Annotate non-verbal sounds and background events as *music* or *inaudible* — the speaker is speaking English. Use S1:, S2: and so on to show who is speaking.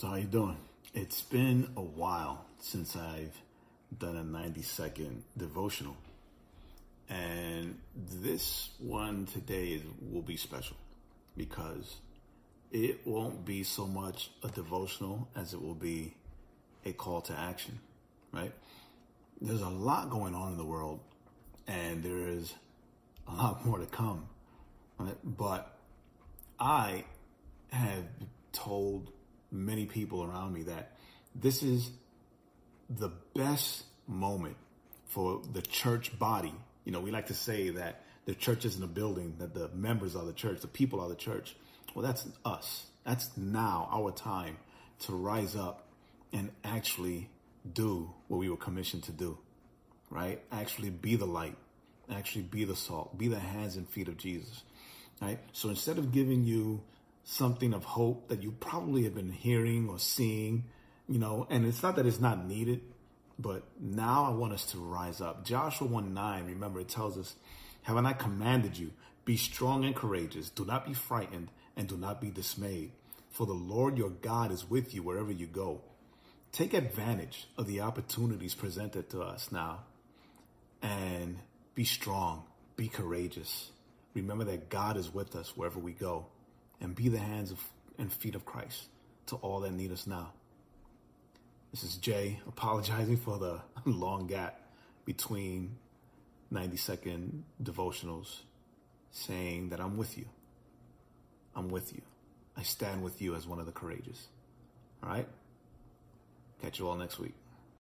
S1: So how you doing? It's been a while since I've done a 90 second devotional. And this one today is, will be special because it won't be so much a devotional as it will be a call to action, right? There's a lot going on in the world and there is a lot more to come. Right? But I have told many people around me that this is the best moment for the church body. You know, we like to say that the church isn't a building, that the members are the church, the people are the church. Well, that's us. That's now our time to rise up and actually do what we were commissioned to do, right? Actually be the light, actually be the salt, be the hands and feet of Jesus, right? So instead of giving you something of hope that you probably have been hearing or seeing, you know, and it's not that it's not needed, but now I want us to rise up. Joshua 1 9, remember, it tells us, Haven't I commanded you? Be strong and courageous. Do not be frightened and do not be dismayed. For the Lord your God is with you wherever you go. Take advantage of the opportunities presented to us now and be strong, be courageous. Remember that God is with us wherever we go and be the hands of, and feet of Christ to all that need us now. This is Jay apologizing for the *laughs* long gap between 90 second devotionals saying that I'm with you. I'm with you. I stand with you as one of the courageous. All right? Catch you all next week.